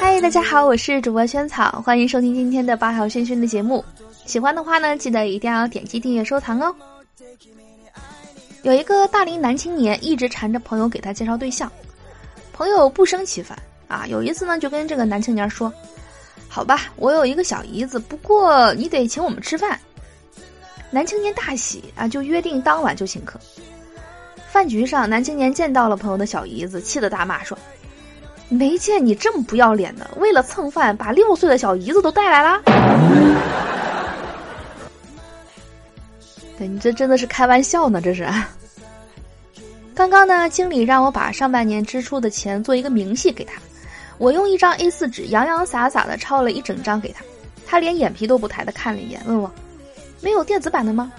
嗨，大家好，我是主播萱草，欢迎收听今天的八号轩轩的节目。喜欢的话呢，记得一定要点击订阅收藏哦。有一个大龄男青年一直缠着朋友给他介绍对象，朋友不胜其烦啊。有一次呢，就跟这个男青年说：“好吧，我有一个小姨子，不过你得请我们吃饭。”男青年大喜啊，就约定当晚就请客。饭局上，男青年见到了朋友的小姨子，气得大骂说：“没见你这么不要脸的，为了蹭饭把六岁的小姨子都带来了。”对你这真的是开玩笑呢，这是。刚刚呢，经理让我把上半年支出的钱做一个明细给他，我用一张 A 四纸洋洋洒洒的抄了一整张给他，他连眼皮都不抬的看了一眼，问我：“没有电子版的吗？”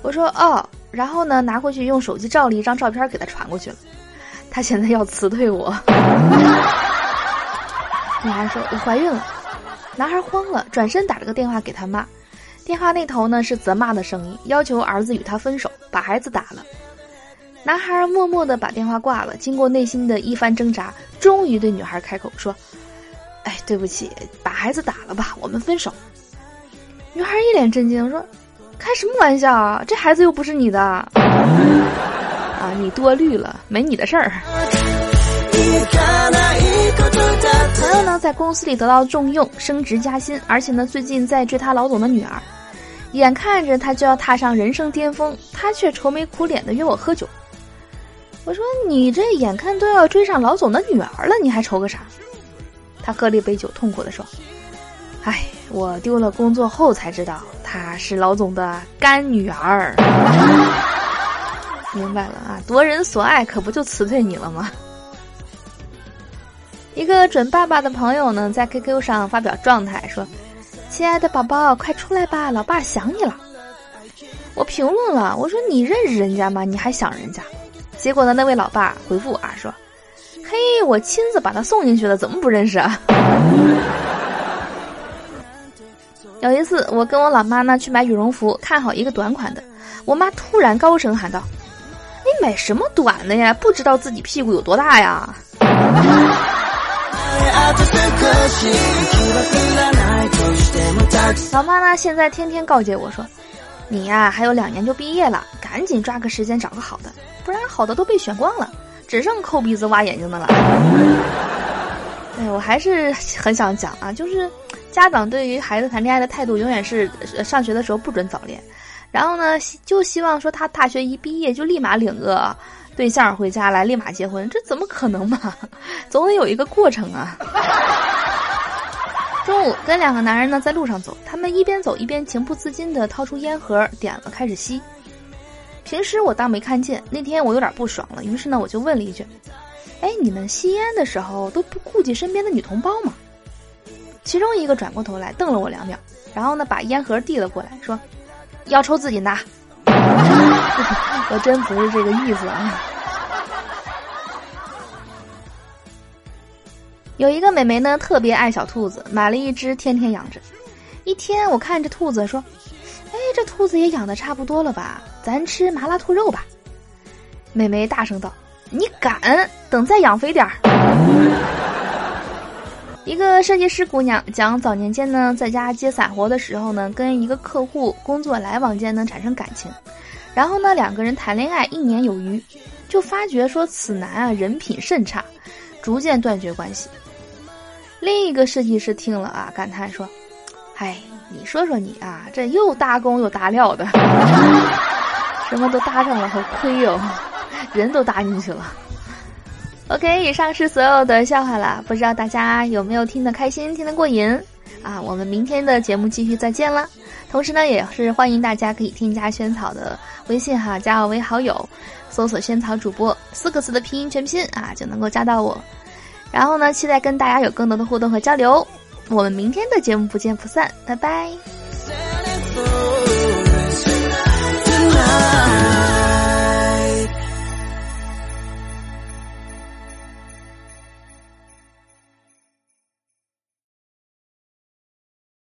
我说：“哦。”然后呢，拿回去用手机照了一张照片给他传过去了。他现在要辞退我。女孩说：“我怀孕了。”男孩慌了，转身打了个电话给他妈。电话那头呢是责骂的声音，要求儿子与他分手，把孩子打了。男孩默默的把电话挂了。经过内心的一番挣扎，终于对女孩开口说：“哎，对不起，把孩子打了吧，我们分手。”女孩一脸震惊说。开什么玩笑啊！这孩子又不是你的，啊，你多虑了，没你的事儿。朋友呢，在公司里得到重用，升职加薪，而且呢，最近在追他老总的女儿，眼看着他就要踏上人生巅峰，他却愁眉苦脸的约我喝酒。我说：“你这眼看都要追上老总的女儿了，你还愁个啥？”他喝了一杯酒，痛苦的说：“唉，我丢了工作后才知道。”她是老总的干女儿，白了啊！夺人所爱，可不就辞退你了吗？一个准爸爸的朋友呢，在 QQ 上发表状态说：“亲爱的宝宝，快出来吧，老爸想你了。”我评论了，我说：“你认识人家吗？你还想人家？”结果呢，那位老爸回复啊说：“嘿，我亲自把他送进去的，怎么不认识啊？” 有一次，我跟我老妈呢去买羽绒服，看好一个短款的，我妈突然高声喊道：“买什么短的呀？不知道自己屁股有多大呀？” 老妈呢，现在天天告诫我说：“你呀，还有两年就毕业了，赶紧抓个时间找个好的，不然好的都被选光了，只剩抠鼻子挖眼睛的了。”哎，我还是很想讲啊，就是。家长对于孩子谈恋爱的态度永远是，上学的时候不准早恋，然后呢，就希望说他大学一毕业就立马领个对象回家来，立马结婚，这怎么可能嘛？总得有一个过程啊。中午跟两个男人呢在路上走，他们一边走一边情不自禁的掏出烟盒点了，开始吸。平时我当没看见，那天我有点不爽了，于是呢我就问了一句：“哎，你们吸烟的时候都不顾及身边的女同胞吗？”其中一个转过头来瞪了我两秒，然后呢，把烟盒递了过来，说：“要抽自己拿。”我真不是这个意思啊。有一个美眉呢，特别爱小兔子，买了一只，天天养着。一天，我看着兔子说：“哎，这兔子也养的差不多了吧？咱吃麻辣兔肉吧。”美眉大声道：“你敢？等再养肥点儿。”一个设计师姑娘讲，早年间呢，在家接散活的时候呢，跟一个客户工作来往间呢产生感情，然后呢两个人谈恋爱一年有余，就发觉说此男啊人品甚差，逐渐断绝关系。另一个设计师听了啊感叹说：“哎，你说说你啊，这又搭工又搭料的，什么都搭上了，好亏哟，人都搭进去了。” OK，以上是所有的笑话了，不知道大家有没有听得开心、听得过瘾啊？我们明天的节目继续再见了。同时呢，也是欢迎大家可以添加萱草的微信哈，加我为好友，搜索“萱草主播”四个字的拼音全拼啊，就能够加到我。然后呢，期待跟大家有更多的互动和交流。我们明天的节目不见不散，拜拜。